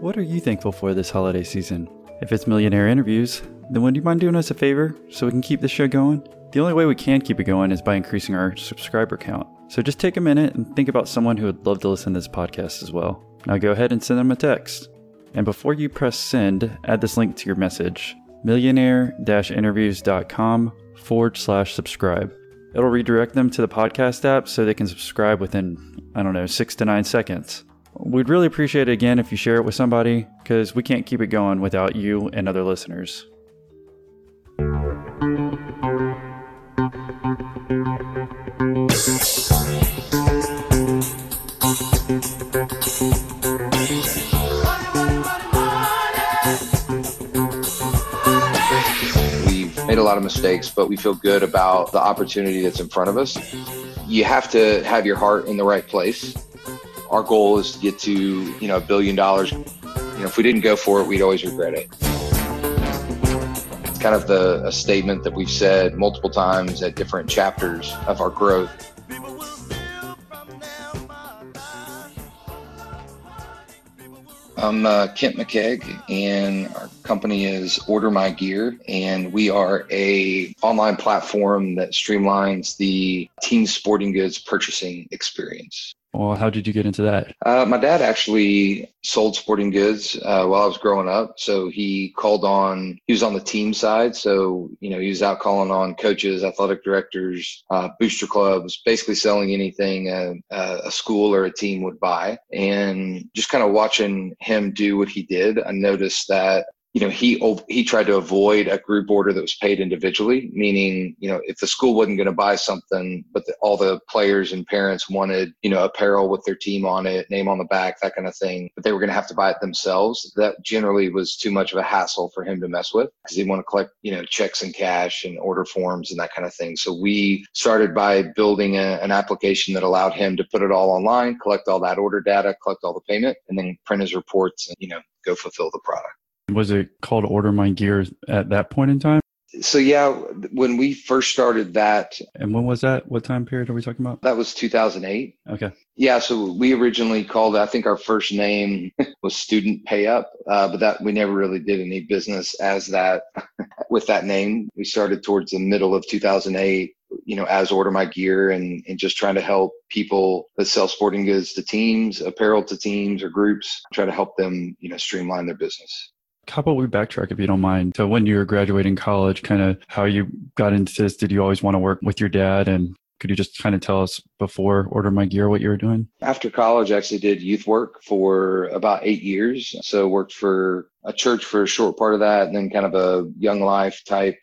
What are you thankful for this holiday season? If it's millionaire interviews, then would you mind doing us a favor so we can keep the show going? The only way we can keep it going is by increasing our subscriber count. So just take a minute and think about someone who would love to listen to this podcast as well. Now go ahead and send them a text. And before you press send, add this link to your message millionaire interviews.com forward slash subscribe. It'll redirect them to the podcast app so they can subscribe within, I don't know, six to nine seconds. We'd really appreciate it again if you share it with somebody because we can't keep it going without you and other listeners. We've made a lot of mistakes, but we feel good about the opportunity that's in front of us. You have to have your heart in the right place. Our goal is to get to, you know, a billion dollars. You know, if we didn't go for it, we'd always regret it. It's kind of the a statement that we've said multiple times at different chapters of our growth. I'm uh, Kent McKeag, and our company is Order My Gear, and we are a online platform that streamlines the team sporting goods purchasing experience. Well, how did you get into that? Uh, my dad actually sold sporting goods uh, while I was growing up. So he called on, he was on the team side. So, you know, he was out calling on coaches, athletic directors, uh, booster clubs, basically selling anything a, a school or a team would buy. And just kind of watching him do what he did, I noticed that you know he he tried to avoid a group order that was paid individually meaning you know if the school wasn't going to buy something but the, all the players and parents wanted you know apparel with their team on it name on the back that kind of thing but they were going to have to buy it themselves that generally was too much of a hassle for him to mess with because he want to collect you know checks and cash and order forms and that kind of thing. So we started by building a, an application that allowed him to put it all online collect all that order data collect all the payment and then print his reports and you know go fulfill the product Was it called Order My Gear at that point in time? so yeah when we first started that And when was that? What time period are we talking about? that was 2008 Okay. yeah so we originally called i think our first name was student pay up uh, but that we never really did any business as that with that name we started towards the middle of 2008 you know as order my gear and, and just trying to help people that sell sporting goods to teams apparel to teams or groups try to help them you know streamline their business How about we backtrack if you don't mind? So when you were graduating college, kind of how you got into this? Did you always want to work with your dad? And could you just kind of tell us before Order My Gear what you were doing? After college, I actually did youth work for about eight years. So worked for a church for a short part of that, and then kind of a young life type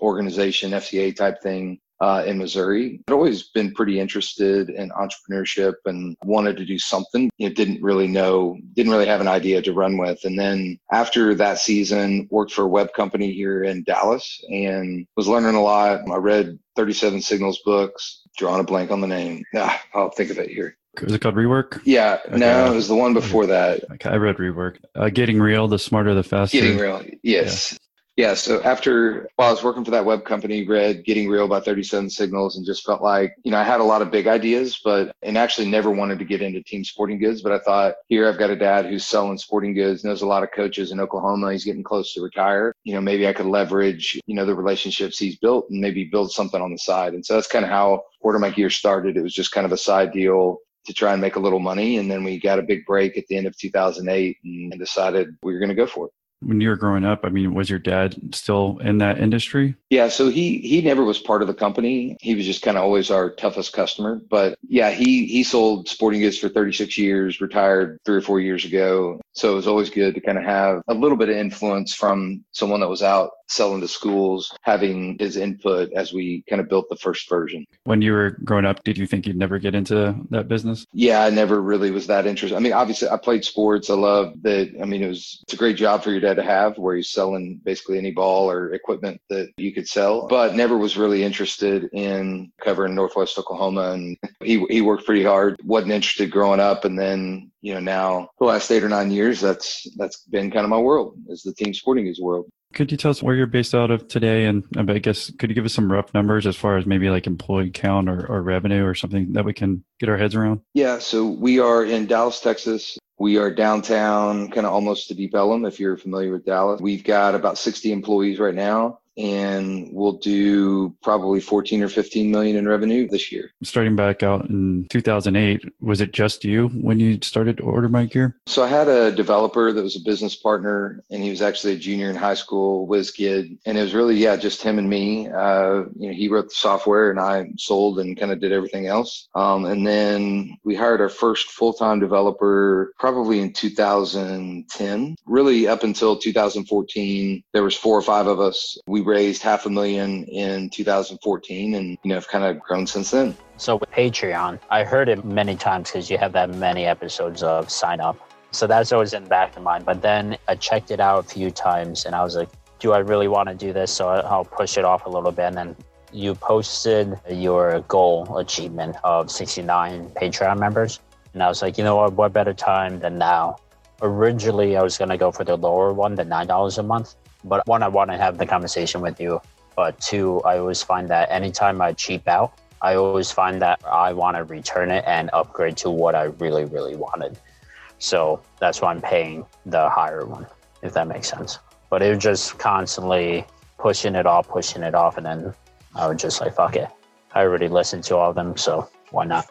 organization, FCA type thing uh, in Missouri. I'd always been pretty interested in entrepreneurship and wanted to do something. You know, didn't really know, didn't really have an idea to run with. And then after that season, worked for a web company here in Dallas and was learning a lot. I read 37 Signals books, drawing a blank on the name. Ah, I'll think of it here. Was it called Rework? Yeah, Okay. no, it was the one before that. Okay, I read Rework. Uh, Getting Real, the smarter, the faster. Getting Real. Yes. Yeah. Yeah so after while I was working for that web company, read Getting Real by 37 Signals and just felt like, you know, I had a lot of big ideas, but and actually never wanted to get into team sporting goods. But I thought, here I've got a dad who's selling sporting goods, knows a lot of coaches in Oklahoma. He's getting close to retire. You know, maybe I could leverage, you know, the relationships he's built and maybe build something on the side. And so that's kind of how Order My Gear started. It was just kind of a side deal to try and make a little money. And then we got a big break at the end of 2008 and decided we were going to go for it. When you were growing up, I mean, was your dad still in that industry? Yeah, so he he never was part of the company. He was just kind of always our toughest customer. But yeah, he he sold sporting goods for 36 years, retired three or four years ago. So it was always good to kind of have a little bit of influence from someone that was out selling to schools, having his input as we kind of built the first version. When you were growing up, did you think you'd never get into that business? Yeah, I never really was that interested. I mean, obviously, I played sports. I love that. I mean, it was it's a great job for your dad to have, where he's selling basically any ball or equipment that you could sell. But never was really interested in covering Northwest Oklahoma, and he he worked pretty hard. wasn't interested growing up, and then you know now the last eight or nine years, that's that's been kind of my world is the team sporting goods world. Could you tell us where you're based out of today? And I guess, could you give us some rough numbers as far as maybe like employee count or, or revenue or something that we can get our heads around? Yeah, so we are in Dallas, Texas. We are downtown, kind of almost to Deep Ellum, if you're familiar with Dallas. We've got about 60 employees right now and we'll do probably 14 or 15 million in revenue this year. Starting back out in 2008, was it just you when you started to order my gear? So I had a developer that was a business partner, and he was actually a junior in high school, whiz kid, and it was really yeah, just him and me. Uh, you know, he wrote the software, and I sold and kind of did everything else. Um, and then we hired our first full time developer probably in 2010. Really, up until 2014, there was four or five of us. We raised half a million in 2014 and, you know, have kind of grown since then. So with Patreon, I heard it many times because you have that many episodes of sign up. So that's always in the back of mind. But then I checked it out a few times and I was like, do I really want to do this? So I'll push it off a little bit. And then you posted your goal achievement of 69 Patreon members. And I was like, you know what? What better time than now? Originally, I was going to go for the lower one, the $9 a month. But one, I want to have the conversation with you. But two, I always find that anytime I cheap out, I always find that I want to return it and upgrade to what I really, really wanted. So that's why I'm paying the higher one, if that makes sense. But it was just constantly pushing it off, pushing it off. And then I was just like, fuck it. I already listened to all of them. So why not?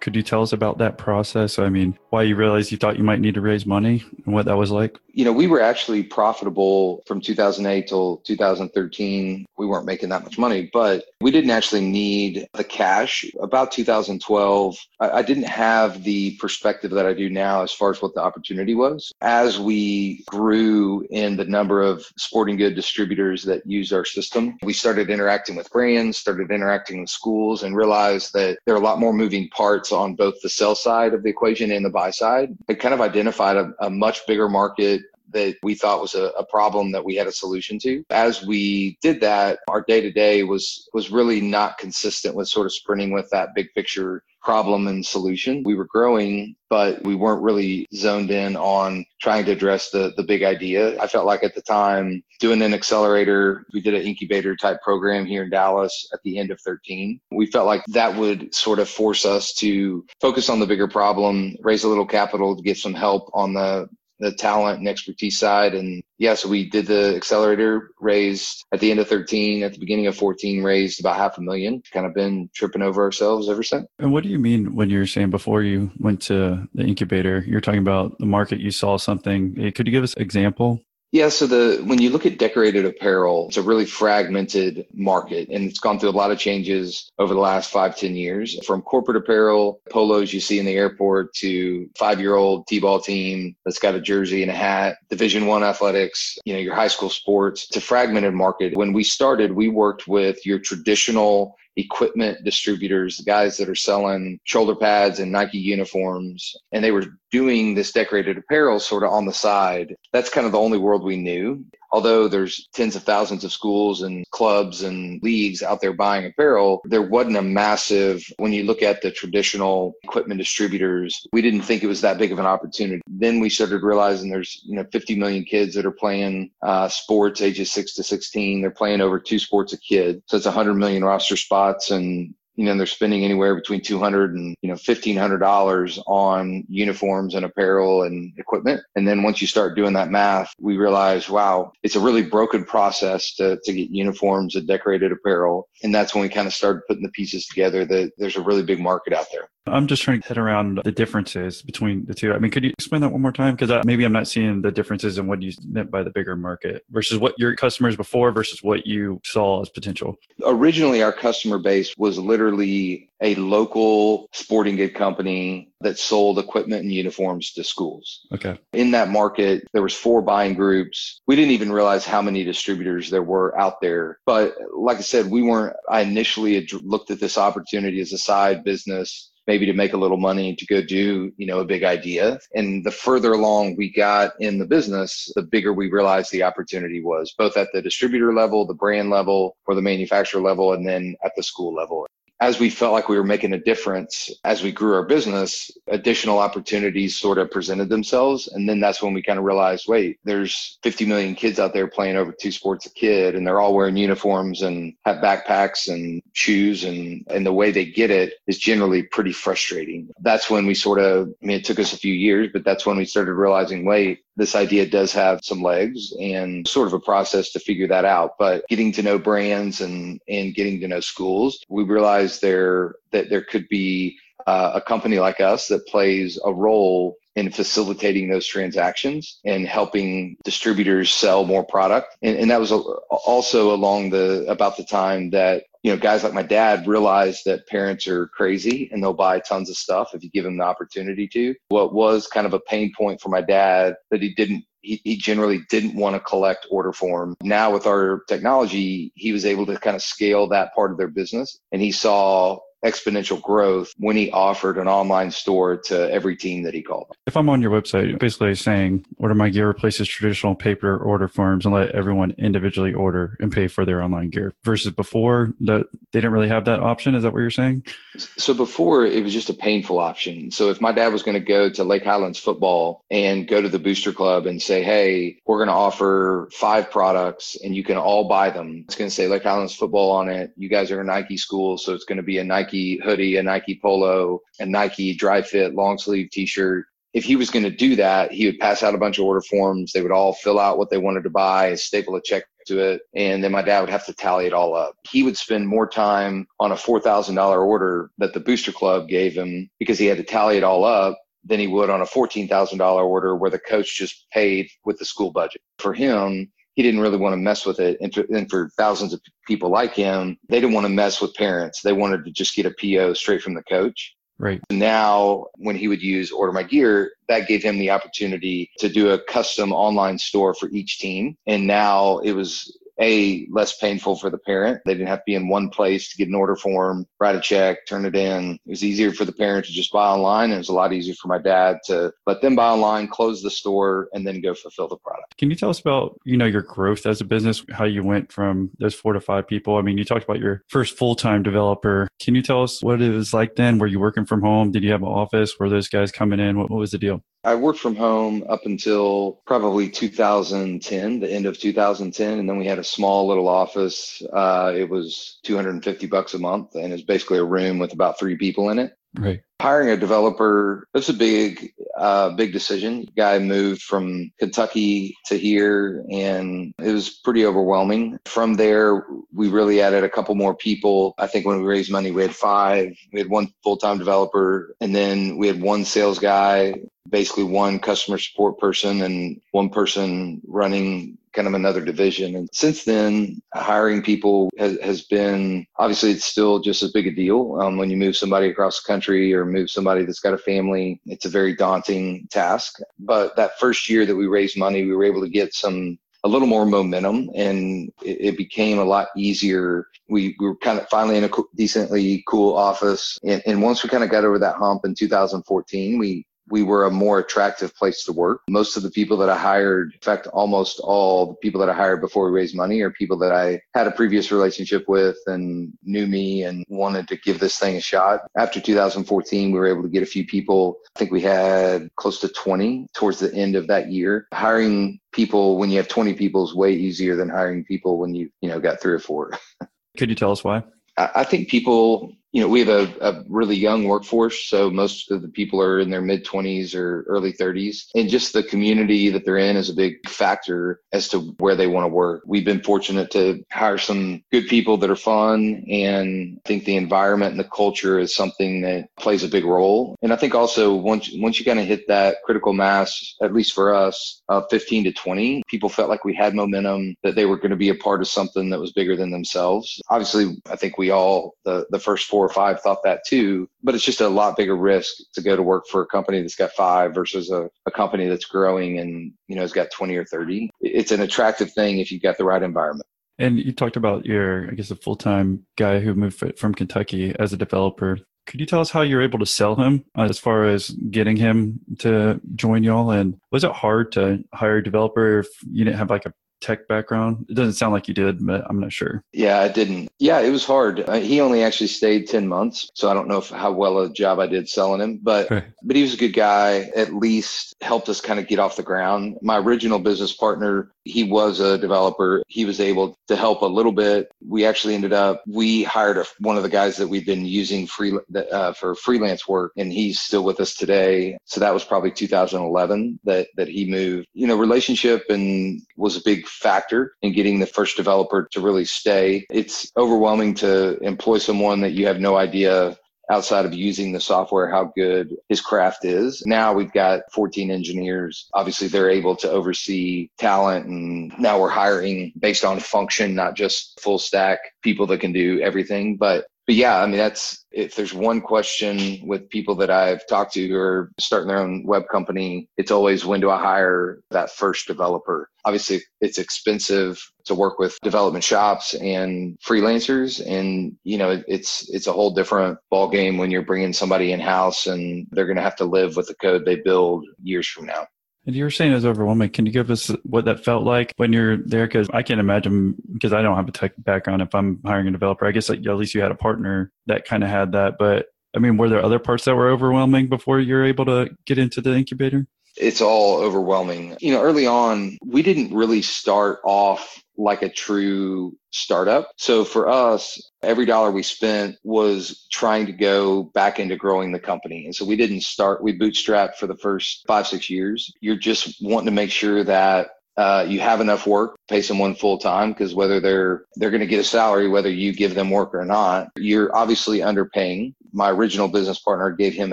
Could you tell us about that process? I mean, why you realized you thought you might need to raise money and what that was like? You know, we were actually profitable from 2008 till 2013. We weren't making that much money, but we didn't actually need the cash. About 2012, I, didn't have the perspective that I do now as far as what the opportunity was. As we grew in the number of sporting good distributors that use our system, we started interacting with brands, started interacting with schools, and realized that there are a lot more moving parts on both the sell side of the equation and the buy side. It kind of identified a, a much bigger market that we thought was a, a, problem that we had a solution to. As we did that, our day to day was was really not consistent with sort of sprinting with that big picture problem and solution. We were growing, but we weren't really zoned in on trying to address the the big idea. I felt like at the time doing an accelerator, we did an incubator type program here in Dallas at the end of 13. We felt like that would sort of force us to focus on the bigger problem, raise a little capital to get some help on the the talent and expertise side. And yeah, so we did the accelerator, raised at the end of 13, at the beginning of 14, raised about half a million. Kind of been tripping over ourselves ever since. And what do you mean when you're saying before you went to the incubator, you're talking about the market, you saw something. Could you give us an example? Yeah, so the when you look at decorated apparel, it's a really fragmented market and it's gone through a lot of changes over the last five, ten years. From corporate apparel, polos you see in the airport to five-year-old T-ball team that's got a jersey and a hat, Division One athletics, you know, your high school sports. It's a fragmented market. When we started, we worked with your traditional equipment distributors, the guys that are selling shoulder pads and Nike uniforms, and they were doing this decorated apparel sort of on the side. That's kind of the only world we knew although there's tens of thousands of schools and clubs and leagues out there buying apparel, there wasn't a massive, when you look at the traditional equipment distributors, we didn't think it was that big of an opportunity. Then we started realizing there's, you know, 50 million kids that are playing uh, sports ages six to 16. They're playing over two sports a kid. So it's 100 million roster spots and you know, they're spending anywhere between 200 and, you know, $1,500 on uniforms and apparel and equipment. And then once you start doing that math, we realize, wow, it's a really broken process to, to get uniforms and decorated apparel. And that's when we kind of started putting the pieces together that there's a really big market out there. I'm just trying to head around the differences between the two. I mean, could you explain that one more time? Because uh, maybe I'm not seeing the differences in what you meant by the bigger market versus what your customers before versus what you saw as potential. Originally, our customer base was literally a local sporting good company that sold equipment and uniforms to schools. Okay. In that market, there was four buying groups. We didn't even realize how many distributors there were out there. But like I said, we weren't I initially looked at this opportunity as a side business maybe to make a little money to go do, you know, a big idea. And the further along we got in the business, the bigger we realized the opportunity was, both at the distributor level, the brand level, or the manufacturer level, and then at the school level. As we felt like we were making a difference as we grew our business, additional opportunities sort of presented themselves. And then that's when we kind of realized, wait, there's 50 million kids out there playing over two sports a kid, and they're all wearing uniforms and have backpacks and shoes. And, and the way they get it is generally pretty frustrating. That's when we sort of, I mean, it took us a few years, but that's when we started realizing, wait, this idea does have some legs and sort of a process to figure that out. But getting to know brands and, and getting to know schools, we realized there that there could be uh, a company like us that plays a role in facilitating those transactions and helping distributors sell more product. And, and that was also along the about the time that you know guys like my dad realized that parents are crazy and they'll buy tons of stuff if you give them the opportunity to. What was kind of a pain point for my dad that he didn't he, he generally didn't want to collect order form. Now with our technology, he was able to kind of scale that part of their business and he saw exponential growth when he offered an online store to every team that he called. If I'm on your website, basically saying order my gear replaces traditional paper order forms and let everyone individually order and pay for their online gear versus before that they didn't really have that option. Is that what you're saying? So before it was just a painful option. So if my dad was going to go to Lake Highlands football and go to the booster club and say, Hey, we're going to offer five products and you can all buy them. It's going to say Lake Highlands football on it. You guys are a Nike school. So it's going to be a Nike Nike hoodie, a Nike polo, a Nike dry fit long sleeve t shirt. If he was going to do that, he would pass out a bunch of order forms. They would all fill out what they wanted to buy, staple a check to it, and then my dad would have to tally it all up. He would spend more time on a $4,000 order that the booster club gave him because he had to tally it all up than he would on a $14,000 order where the coach just paid with the school budget. For him, he didn't really want to mess with it. And, and for thousands of people like him, they didn't want to mess with parents. They wanted to just get a PO straight from the coach. Right. Now, when he would use Order My Gear, that gave him the opportunity to do a custom online store for each team. And now it was a less painful for the parent. They didn't have to be in one place to get an order form, write a check, turn it in. It was easier for the parent to just buy online, and it was a lot easier for my dad to let them buy online, close the store, and then go fulfill the product. Can you tell us about you know your growth as a business, how you went from those four to five people? I mean, you talked about your first full time developer. Can you tell us what it was like then? Were you working from home? Did you have an office? Were those guys coming in? What, what was the deal? I worked from home up until probably 2010, the end of 2010, and then we had a small little office. Uh, it was 250 bucks a month, and it's basically a room with about three people in it. Right. Hiring a developer, that's a big, uh, big decision. Guy moved from Kentucky to here and it was pretty overwhelming. From there, we really added a couple more people. I think when we raised money, we had five. We had one full-time developer and then we had one sales guy basically one customer support person and one person running kind of another division. And since then, hiring people has, has been obviously it's still just as big a deal. Um, when you move somebody across the country or move somebody that's got a family, it's a very daunting task. But that first year that we raised money, we were able to get some a little more momentum and it, became a lot easier. We, we were kind of finally in a decently cool office. And, and once we kind of got over that hump in 2014, we, we were a more attractive place to work. Most of the people that I hired, in fact, almost all the people that I hired before we raised money are people that I had a previous relationship with and knew me and wanted to give this thing a shot. After 2014, we were able to get a few people. I think we had close to 20 towards the end of that year. Hiring people when you have 20 people is way easier than hiring people when you, you know, got three or four. Could you tell us why? I think people you know, we have a, a really young workforce. So most of the people are in their mid 20s or early 30s. And just the community that they're in is a big factor as to where they want to work. We've been fortunate to hire some good people that are fun. And I think the environment and the culture is something that plays a big role. And I think also once, once you kind of hit that critical mass, at least for us, uh, 15 to 20, people felt like we had momentum, that they were going to be a part of something that was bigger than themselves. Obviously, I think we all, the, the first four four or five thought that too. But it's just a lot bigger risk to go to work for a company that's got five versus a, a company that's growing and, you know, has got 20 or 30. It's an attractive thing if you've got the right environment. And you talked about your, I guess, a full time guy who moved from Kentucky as a developer. Could you tell us how you're able to sell him uh, as far as getting him to join y'all? And was it hard to hire a developer if you didn't have like a tech background? It doesn't sound like you did, but I'm not sure. Yeah, I didn't. Yeah, it was hard. Uh, he only actually stayed 10 months. So I don't know if, how well a job I did selling him, but, Okay. but he was a good guy. At least helped us kind of get off the ground. My original business partner, he was a developer. He was able to help a little bit. We actually ended up, we hired a, one of the guys that we've been using free, uh, for freelance work and he's still with us today. So that was probably 2011 that, that he moved, you know, relationship and was a big factor in getting the first developer to really stay. It's overwhelming to employ someone that you have no idea outside of using the software how good his craft is. Now we've got 14 engineers. Obviously they're able to oversee talent and now we're hiring based on function, not just full stack people that can do everything. But but yeah, I mean that's if there's one question with people that I've talked to who are starting their own web company, it's always when do I hire that first developer? Obviously, it's expensive to work with development shops and freelancers, and you know it's it's a whole different ball game when you're bringing somebody in house and they're going to have to live with the code they build years from now. And you were saying it was overwhelming. Can you give us what that felt like when you're there? Because I can't imagine, because I don't have a tech background. If I'm hiring a developer, I guess like, at least you had a partner that kind of had that. But I mean, were there other parts that were overwhelming before you're able to get into the incubator? It's all overwhelming. You know, early on, we didn't really start off like a true startup. So for us, every dollar we spent was trying to go back into growing the company. And so we didn't start, we bootstrapped for the first five, six years. You're just wanting to make sure that uh, you have enough work, pay someone full time because whether they're they're going to get a salary, whether you give them work or not, you're obviously underpaying. My original business partner gave him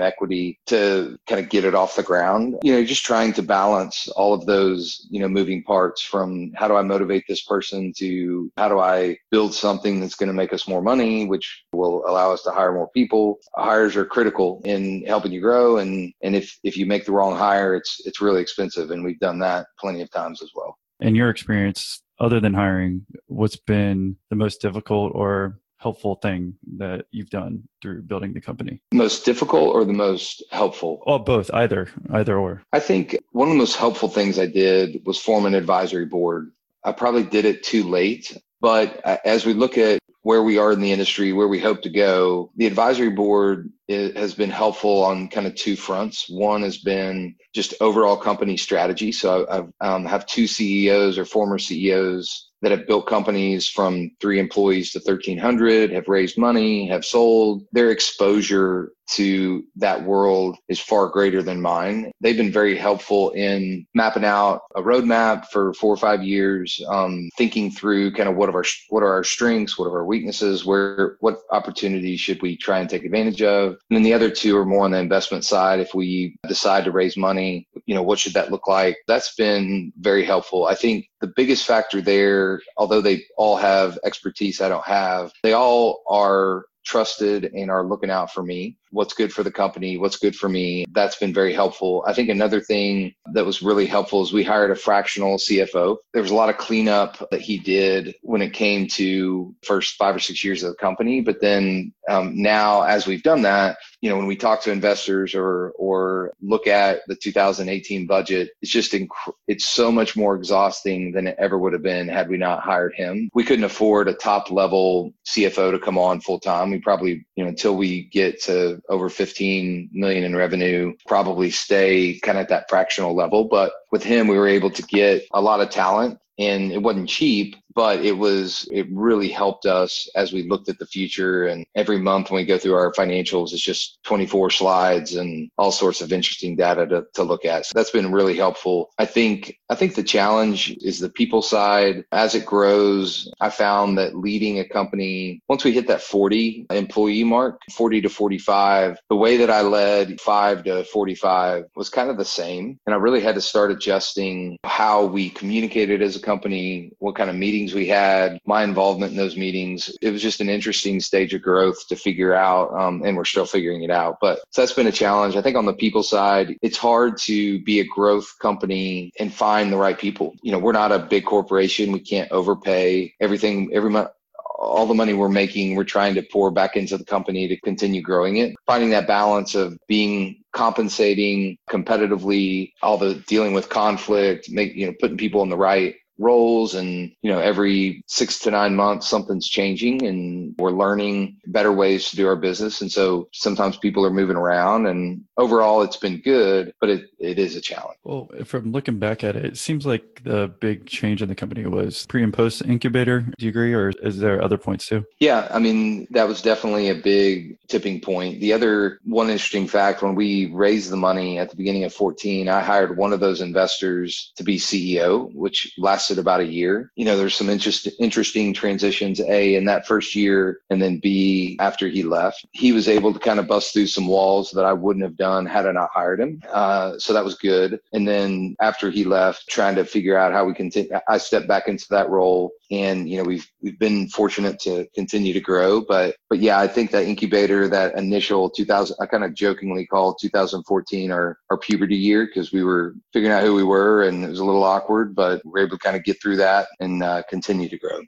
equity to kind of get it off the ground. You know, just trying to balance all of those, you know, moving parts from how do I motivate this person to how do I build something that's going to make us more money, which will allow us to hire more people. Hires are critical in helping you grow, and and if if you make the wrong hire, it's it's really expensive, and we've done that plenty of times as well. In your experience, other than hiring, what's been the most difficult or helpful thing that you've done through building the company? Most difficult or the most helpful? Oh, both, either, either or. I think one of the most helpful things I did was form an advisory board. I probably did it too late, but as we look at where we are in the industry, where we hope to go, the advisory board has been helpful on kind of two fronts. One has been just overall company strategy. So I um, have two CEOs or former CEOs that have built companies from three employees to 1300 have raised money have sold. Their exposure to that world is far greater than mine. They've been very helpful in mapping out a roadmap for four or five years um, thinking through kind of what of our what are our strengths what are our weaknesses where what opportunities should we try and take advantage of? And then the other two are more on the investment side. If we decide to raise money you know what should that look like? That's been very helpful. I think the biggest factor there although they all have expertise i don't have they all are trusted and are looking out for me what's good for the company, what's good for me. That's been very helpful. I think another thing that was really helpful is we hired a fractional CFO. There was a lot of cleanup that he did when it came to first five or six years of the company. But then um, now, as we've done that, you know, when we talk to investors or or look at the 2018 budget, it's just inc- it's so much more exhausting than it ever would have been had we not hired him. We couldn't afford a top level CFO to come on full time. We probably, you know, until we get to over 15 million in revenue, probably stay kind of at that fractional level. But with him, we were able to get a lot of talent and it wasn't cheap but it was it really helped us as we looked at the future. And every month when we go through our financials it's just 24 slides and all sorts of interesting data to, to look at. So that's been really helpful. I think i think the challenge is the people side. As it grows i found that leading a company once we hit that 40 employee mark 40 to 45 the way that i led 5 to 45 was kind of the same. And i really had to start adjusting how we communicated as a company what kind of meetings we had, my involvement in those meetings. It was just an interesting stage of growth to figure out, um, and we're still figuring it out. But so that's been a challenge. I think on the people side, it's hard to be a growth company and find the right people. You know, we're not a big corporation. We can't overpay everything every month all the money we're making, we're trying to pour back into the company to continue growing it. Finding that balance of being compensating competitively, all the dealing with conflict, make you know, putting people in the right roles and, you know, every six to nine months, something's changing and we're learning better ways to do our business. And so sometimes people are moving around and overall it's been good, but it, it is a challenge. Well, from looking back at it, it seems like the big change in the company was pre and post incubator. Do you agree? Or is there other points too? Yeah. I mean, that was definitely a big tipping point. The other one interesting fact when we raised the money at the beginning of 14, I hired one of those investors to be CEO, which lasted about a year. You know, there's some interest, interesting transitions, A, in that first year, and then B, after he left. He was able to kind of bust through some walls that I wouldn't have done had I not hired him. Uh, so that was good. And then after he left, trying to figure out how we continue, I stepped back into that role and you know we've we've been fortunate to continue to grow but but yeah i think that incubator that initial 2000 i kind of jokingly called 2014 our our puberty year because we were figuring out who we were and it was a little awkward but we are able to kind of get through that and uh, continue to grow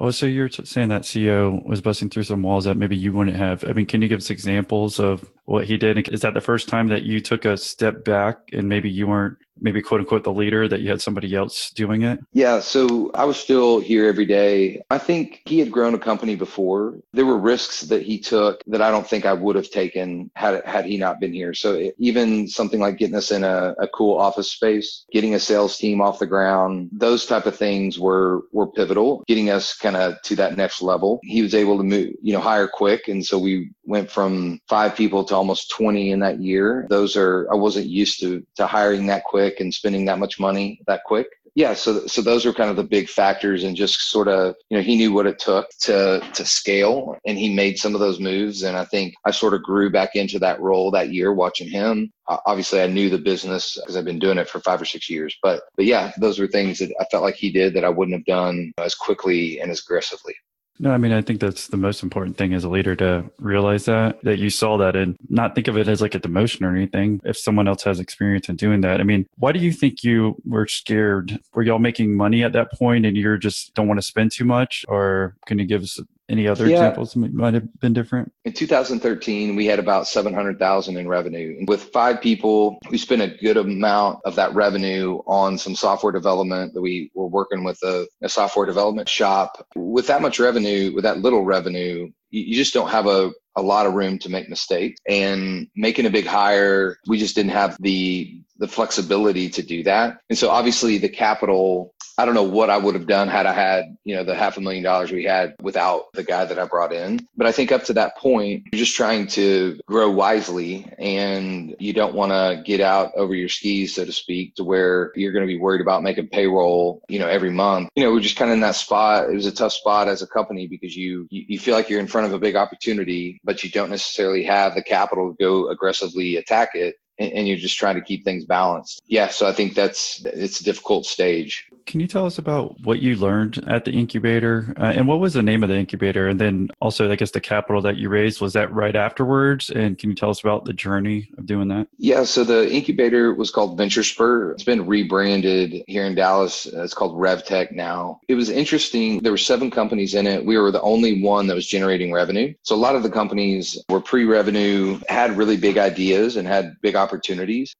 Oh, so you're saying that CEO was busting through some walls that maybe you wouldn't have. I mean, can you give us examples of what he did? Is that the first time that you took a step back and maybe you weren't maybe quote unquote the leader that you had somebody else doing it? Yeah. So I was still here every day. I think he had grown a company before. There were risks that he took that I don't think I would have taken had had he not been here. So even something like getting us in a, a cool office space, getting a sales team off the ground, those type of things were were pivotal, getting us kind of to that next level. He was able to move, you know, hire quick. And so we went from five people to almost 20 in that year. Those are, I wasn't used to, to hiring that quick and spending that much money that quick. Yeah, so so those are kind of the big factors, and just sort of you know he knew what it took to to scale, and he made some of those moves, and I think I sort of grew back into that role that year watching him. Obviously, I knew the business because I've been doing it for five or six years, but but yeah, those were things that I felt like he did that I wouldn't have done as quickly and as aggressively. No, I mean, I think that's the most important thing as a leader to realize that, that you saw that and not think of it as like a demotion or anything. If someone else has experience in doing that, I mean, why do you think you were scared? Were y'all making money at that point and you're just don't want to spend too much? Or can you give us any other yeah. examples might have been different? In 2013, we had about 700,000 in revenue. With five people, we spent a good amount of that revenue on some software development that we were working with a, a software development shop. With that much revenue, with that little revenue, you, you just don't have a, a lot of room to make mistakes and making a big hire we just didn't have the the flexibility to do that and so obviously the capital I don't know what I would have done had I had, you know, the half a million dollars we had without the guy that I brought in. But I think up to that point, you're just trying to grow wisely and you don't want to get out over your skis, so to speak, to where you're going to be worried about making payroll, you know, every month. You know, we're just kind of in that spot. It was a tough spot as a company because you, you feel like you're in front of a big opportunity, but you don't necessarily have the capital to go aggressively attack it and you're just trying to keep things balanced. Yeah, so I think that's it's a difficult stage. Can you tell us about what you learned at the incubator uh, and what was the name of the incubator? And then also, I guess the capital that you raised was that right afterwards? And can you tell us about the journey of doing that? Yeah, so the incubator was called Venture Spur. It's been rebranded here in Dallas. It's called RevTech now. It was interesting. There were seven companies in it. We were the only one that was generating revenue. So a lot of the companies were pre-revenue, had really big ideas, and had big opportunities.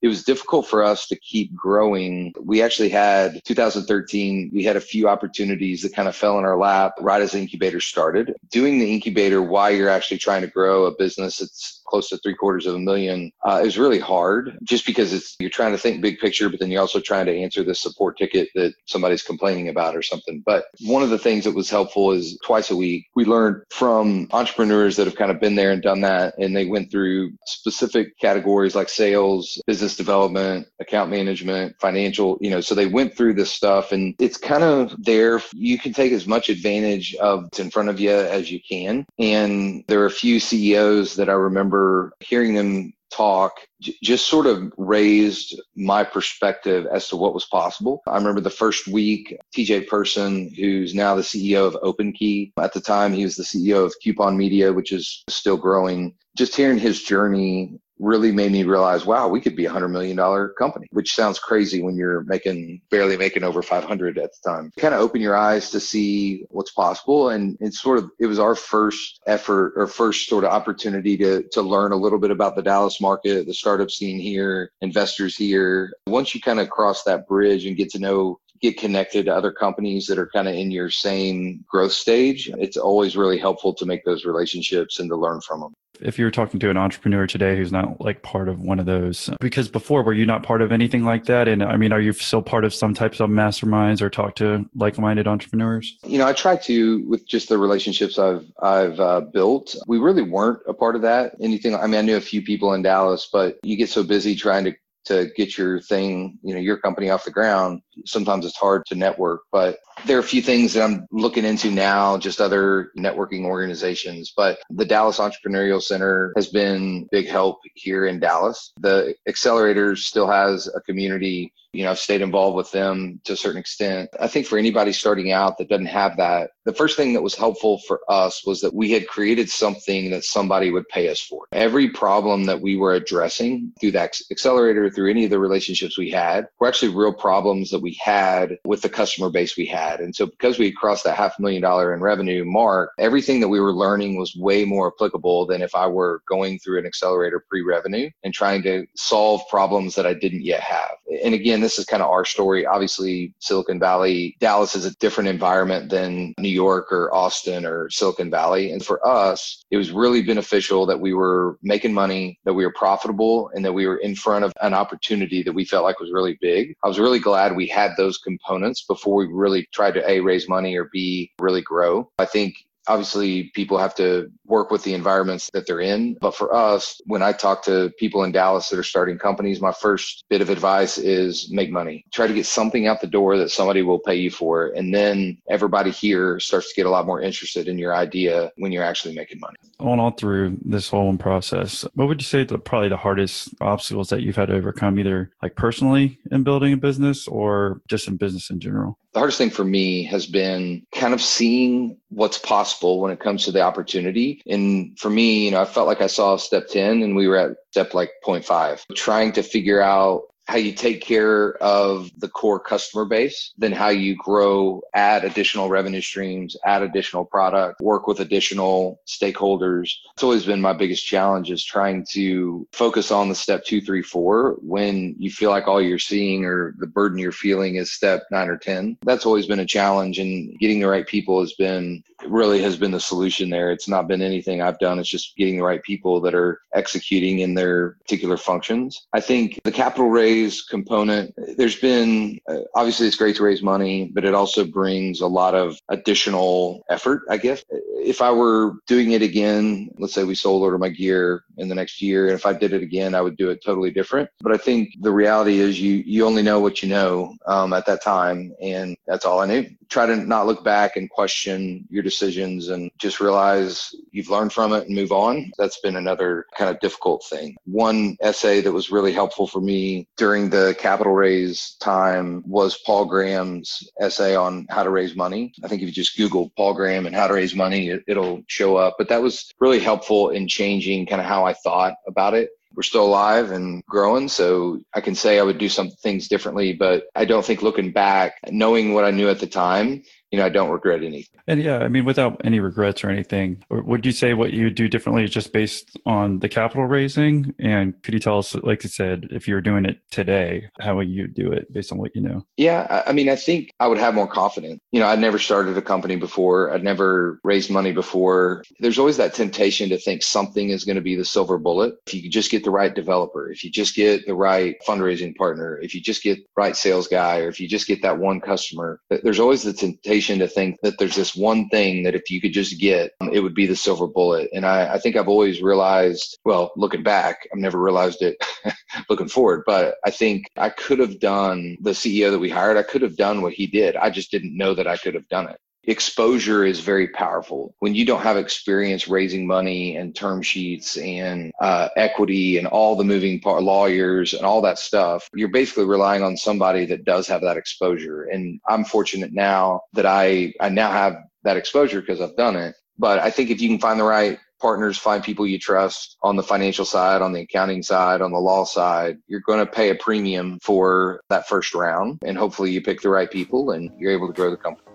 It was difficult for us to keep growing. We actually had 2013, we had a few opportunities that kind of fell in our lap right as the incubator started. Doing the incubator while you're actually trying to grow a business that's close to three quarters of a million uh, is really hard just because it's you're trying to think big picture but then you're also trying to answer the support ticket that somebody's complaining about or something. But one of the things that was helpful is twice a week we learned from entrepreneurs that have kind of been there and done that and they went through specific categories like sales business development account management financial you know so they went through this stuff and it's kind of there. You can take as much advantage of what's in front of you as you can. And there are a few ceos that i remember remember hearing them talk j- just sort of raised my perspective as to what was possible. I remember the first week, TJ Person, who's now the CEO of OpenKey, at the time he was the CEO of Coupon Media, which is still growing. Just hearing his journey really made me realize, wow, we could be a hundred million dollar company, which sounds crazy when you're making barely making over 500 at the time. Kind of open your eyes to see what's possible. And it's sort of, it was our first effort or first sort of opportunity to, to learn a little bit about the Dallas market, the startup scene here, investors here. Once you kind of cross that bridge and get to know get connected to other companies that are kind of in your same growth stage. It's always really helpful to make those relationships and to learn from them if you're talking to an entrepreneur today who's not like part of one of those because before were you not part of anything like that and i mean are you still part of some types of masterminds or talk to like-minded entrepreneurs you know i try to with just the relationships i've i've uh, built we really weren't a part of that anything i mean i knew a few people in dallas but you get so busy trying to to get your thing, you know, your company off the ground. Sometimes it's hard to network, but there are a few things that I'm looking into now, just other networking organizations. But the Dallas Entrepreneurial Center has been big help here in Dallas. The accelerators still has a community you know, I've stayed involved with them to a certain extent. I think for anybody starting out that doesn't have that, the first thing that was helpful for us was that we had created something that somebody would pay us for. Every problem that we were addressing through that accelerator, through any of the relationships we had, were actually real problems that we had with the customer base we had. And so because we crossed that half a million dollar in revenue mark, everything that we were learning was way more applicable than if I were going through an accelerator pre-revenue and trying to solve problems that I didn't yet have. And again, this is kind of our story. Obviously, Silicon Valley, Dallas is a different environment than New York or Austin or Silicon Valley. And for us, it was really beneficial that we were making money, that we were profitable, and that we were in front of an opportunity that we felt like was really big. I was really glad we had those components before we really tried to A, raise money or B, really grow. I think obviously people have to work with the environments that they're in. But for us, when I talk to people in Dallas that are starting companies, my first bit of advice is make money. Try to get something out the door that somebody will pay you for. And then everybody here starts to get a lot more interested in your idea when you're actually making money. On all through this whole process, what would you say the probably the hardest obstacles that you've had to overcome, either like personally in building a business or just in business in general? The hardest thing for me has been kind of seeing what's possible when it comes to the opportunity. And for me, you know, I felt like I saw step 10 and we were at step like 0.5, trying to figure out how you take care of the core customer base, then how you grow, add additional revenue streams, add additional product, work with additional stakeholders. It's always been my biggest challenge is trying to focus on the step two, three, four when you feel like all you're seeing or the burden you're feeling is step nine or 10. That's always been a challenge and getting the right people has been really has been the solution there. It's not been anything I've done. It's just getting the right people that are executing in their particular functions. I think the capital raise component, there's been uh, obviously it's great to raise money, but it also brings a lot of additional effort, I guess. If I were doing it again, let's say we sold order my gear in the next year, and if I did it again, I would do it totally different. But I think the reality is you you only know what you know um, at that time, and that's all I knew. Try to not look back and question your decisions and just realize you've learned from it and move on. That's been another kind of difficult thing. One essay that was really helpful for me during the capital raise time was Paul Graham's essay on how to raise money. I think if you just Google Paul Graham and how to raise money, it, it'll show up. But that was really helpful in changing kind of how I thought about it we're still alive and growing. So I can say I would do some things differently, but I don't think looking back, knowing what I knew at the time, you know, I don't regret anything. And yeah, I mean, without any regrets or anything, would you say what you would do differently is just based on the capital raising? And could you tell us, like I said, if you're doing it today, how would you do it based on what you know? Yeah, I mean, I think I would have more confidence. You know, I'd never started a company before. I'd never raised money before. There's always that temptation to think something is going to be the silver bullet. If you could just get the right developer, if you just get the right fundraising partner, if you just get the right sales guy, or if you just get that one customer, there's always the temptation temptation to think that there's this one thing that if you could just get, um, it would be the silver bullet. And I, I think I've always realized, well, looking back, I've never realized it looking forward, but I think I could have done the CEO that we hired. I could have done what he did. I just didn't know that I could have done it exposure is very powerful. When you don't have experience raising money and term sheets and uh, equity and all the moving part, lawyers and all that stuff, you're basically relying on somebody that does have that exposure. And I'm fortunate now that I, I now have that exposure because I've done it. But I think if you can find the right partners, find people you trust on the financial side, on the accounting side, on the law side, you're going to pay a premium for that first round. And hopefully you pick the right people and you're able to grow the company.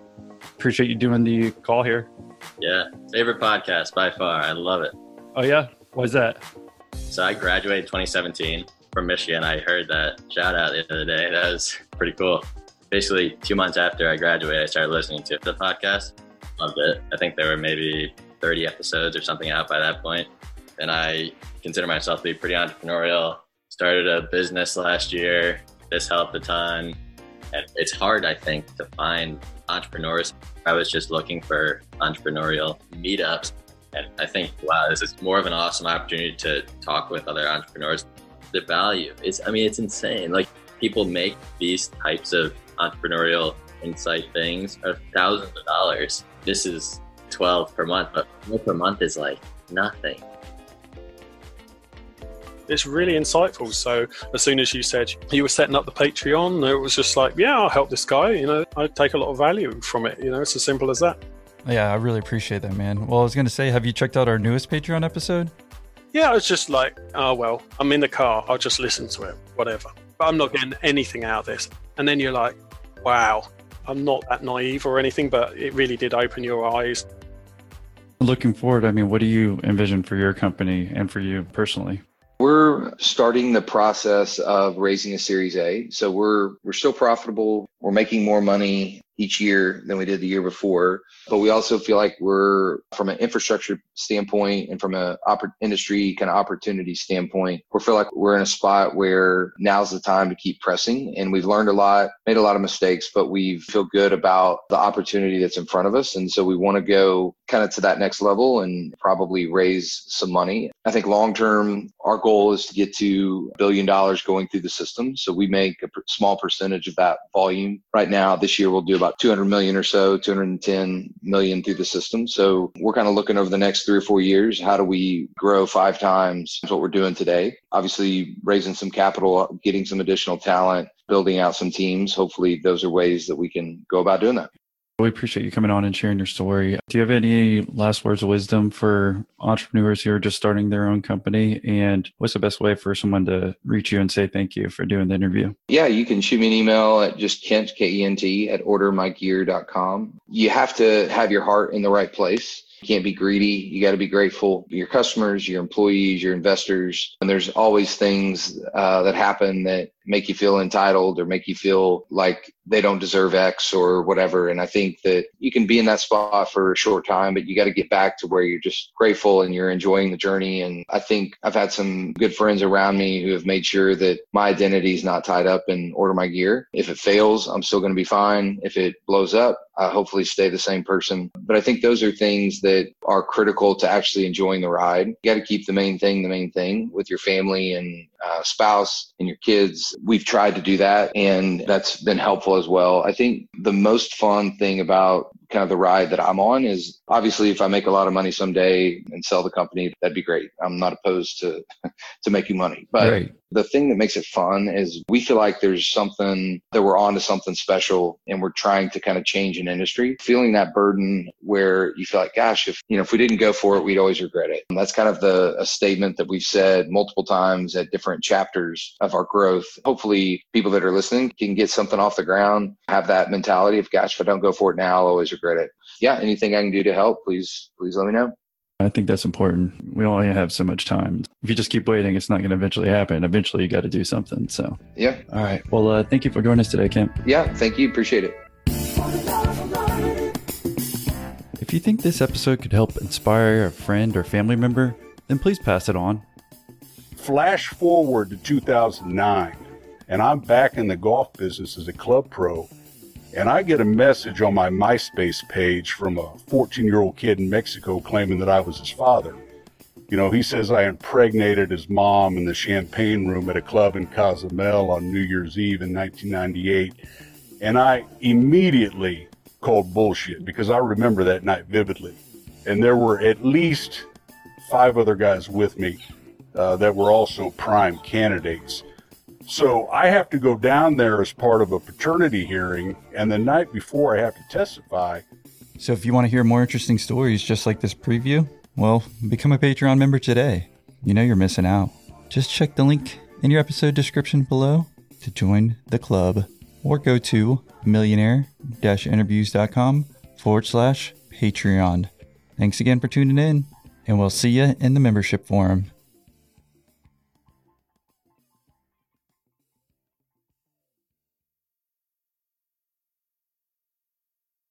Appreciate you doing the call here. Yeah, favorite podcast by far. I love it. Oh yeah, why's that? So I graduated 2017 from Michigan. I heard that shout out the other day. That was pretty cool. basically two months after I graduated, I started listening to the podcast. Loved it. I think there were maybe 30 episodes or something out by that point. And I consider myself to be pretty entrepreneurial. Started a business last year. This helped a ton. And it's hard, I think, to find entrepreneurs. I was just looking for entrepreneurial meetups. And I think, wow, this is more of an awesome opportunity to talk with other entrepreneurs. The value is, I mean, it's insane. Like people make these types of entrepreneurial insight things of thousands of dollars. This is 12 per month, but 12 per month is like nothing. It's really insightful. So as soon as you said you were setting up the Patreon, it was just like, yeah, I'll help this guy. You know, I take a lot of value from it. You know, it's as simple as that. Yeah, I really appreciate that, man. Well, I was going to say, have you checked out our newest Patreon episode? Yeah, I was just like, oh, well, I'm in the car. I'll just listen to it, whatever. But I'm not getting anything out of this. And then you're like, wow, I'm not that naive or anything, but it really did open your eyes. Looking forward, I mean, what do you envision for your company and for you personally? We're starting the process of raising a Series A. So we're we're still profitable. We're making more money each year than we did the year before. But we also feel like we're, from an infrastructure standpoint and from an industry kind of opportunity standpoint, we feel like we're in a spot where now's the time to keep pressing. And we've learned a lot, made a lot of mistakes, but we feel good about the opportunity that's in front of us. And so we want to go kind of to that next level and probably raise some money. I think long term, our goal is to get to a billion dollars going through the system. So we make a small percentage of that volume. Right now, this year, we'll do about 200 million or so, 210 million through the system. So we're kind of looking over the next three or four years. How do we grow five times what we're doing today? Obviously, raising some capital, getting some additional talent, building out some teams. Hopefully, those are ways that we can go about doing that. We appreciate you coming on and sharing your story. Do you have any last words of wisdom for entrepreneurs who are just starting their own company? And what's the best way for someone to reach you and say thank you for doing the interview? Yeah, you can shoot me an email at just Kent, K E N T, at ordermygear.com. You have to have your heart in the right place. You can't be greedy. You got to be grateful. Your customers, your employees, your investors. And there's always things uh, that happen that make you feel entitled or make you feel like they don't deserve X or whatever. And I think that you can be in that spot for a short time, but you got to get back to where you're just grateful and you're enjoying the journey. And I think I've had some good friends around me who have made sure that my identity is not tied up in OrderMyGear. If it fails, I'm still going to be fine. If it blows up, I hopefully stay the same person. But I think those are things that are critical to actually enjoying the ride. You got to keep the main thing the main thing with your family and uh, spouse and your kids. We've tried to do that, and that's been helpful as well. I think the most fun thing about kind of the ride that I'm on is obviously if I make a lot of money someday and sell the company, that'd be great. I'm not opposed to to making money. But right. The thing that makes it fun is we feel like there's something that we're on to something special and we're trying to kind of change an industry. Feeling that burden where you feel like, gosh, if you know, if we didn't go for it, we'd always regret it. And that's kind of the a statement that we've said multiple times at different chapters of our growth. Hopefully people that are listening can get something off the ground, have that mentality of gosh, if I don't go for it now, I'll always regret it. Yeah, anything I can do to help, please, please let me know. I think that's important. We only have so much time. If you just keep waiting, it's not going to eventually happen. Eventually, you got to do something. So, yeah. All right. Well, uh, thank you for joining us today, Kent. Yeah, thank you. Appreciate it. If you think this episode could help inspire a friend or family member, then please pass it on. Flash forward to 2009, and I'm back in the golf business as a club pro and I get a message on my MySpace page from a 14 year old kid in Mexico claiming that I was his father. You know, he says I impregnated his mom in the champagne room at a club in Cozumel on New Year's Eve in 1998. And I immediately called bullshit because I remember that night vividly. And there were at least five other guys with me uh, that were also prime candidates. So I have to go down there as part of a paternity hearing, and the night before I have to testify. So if you want to hear more interesting stories just like this preview, well, become a Patreon member today. You know you're missing out. Just check the link in your episode description below to join the club, or go to millionaire-interviews.com forward slash Patreon. Thanks again for tuning in, and we'll see you in the membership forum.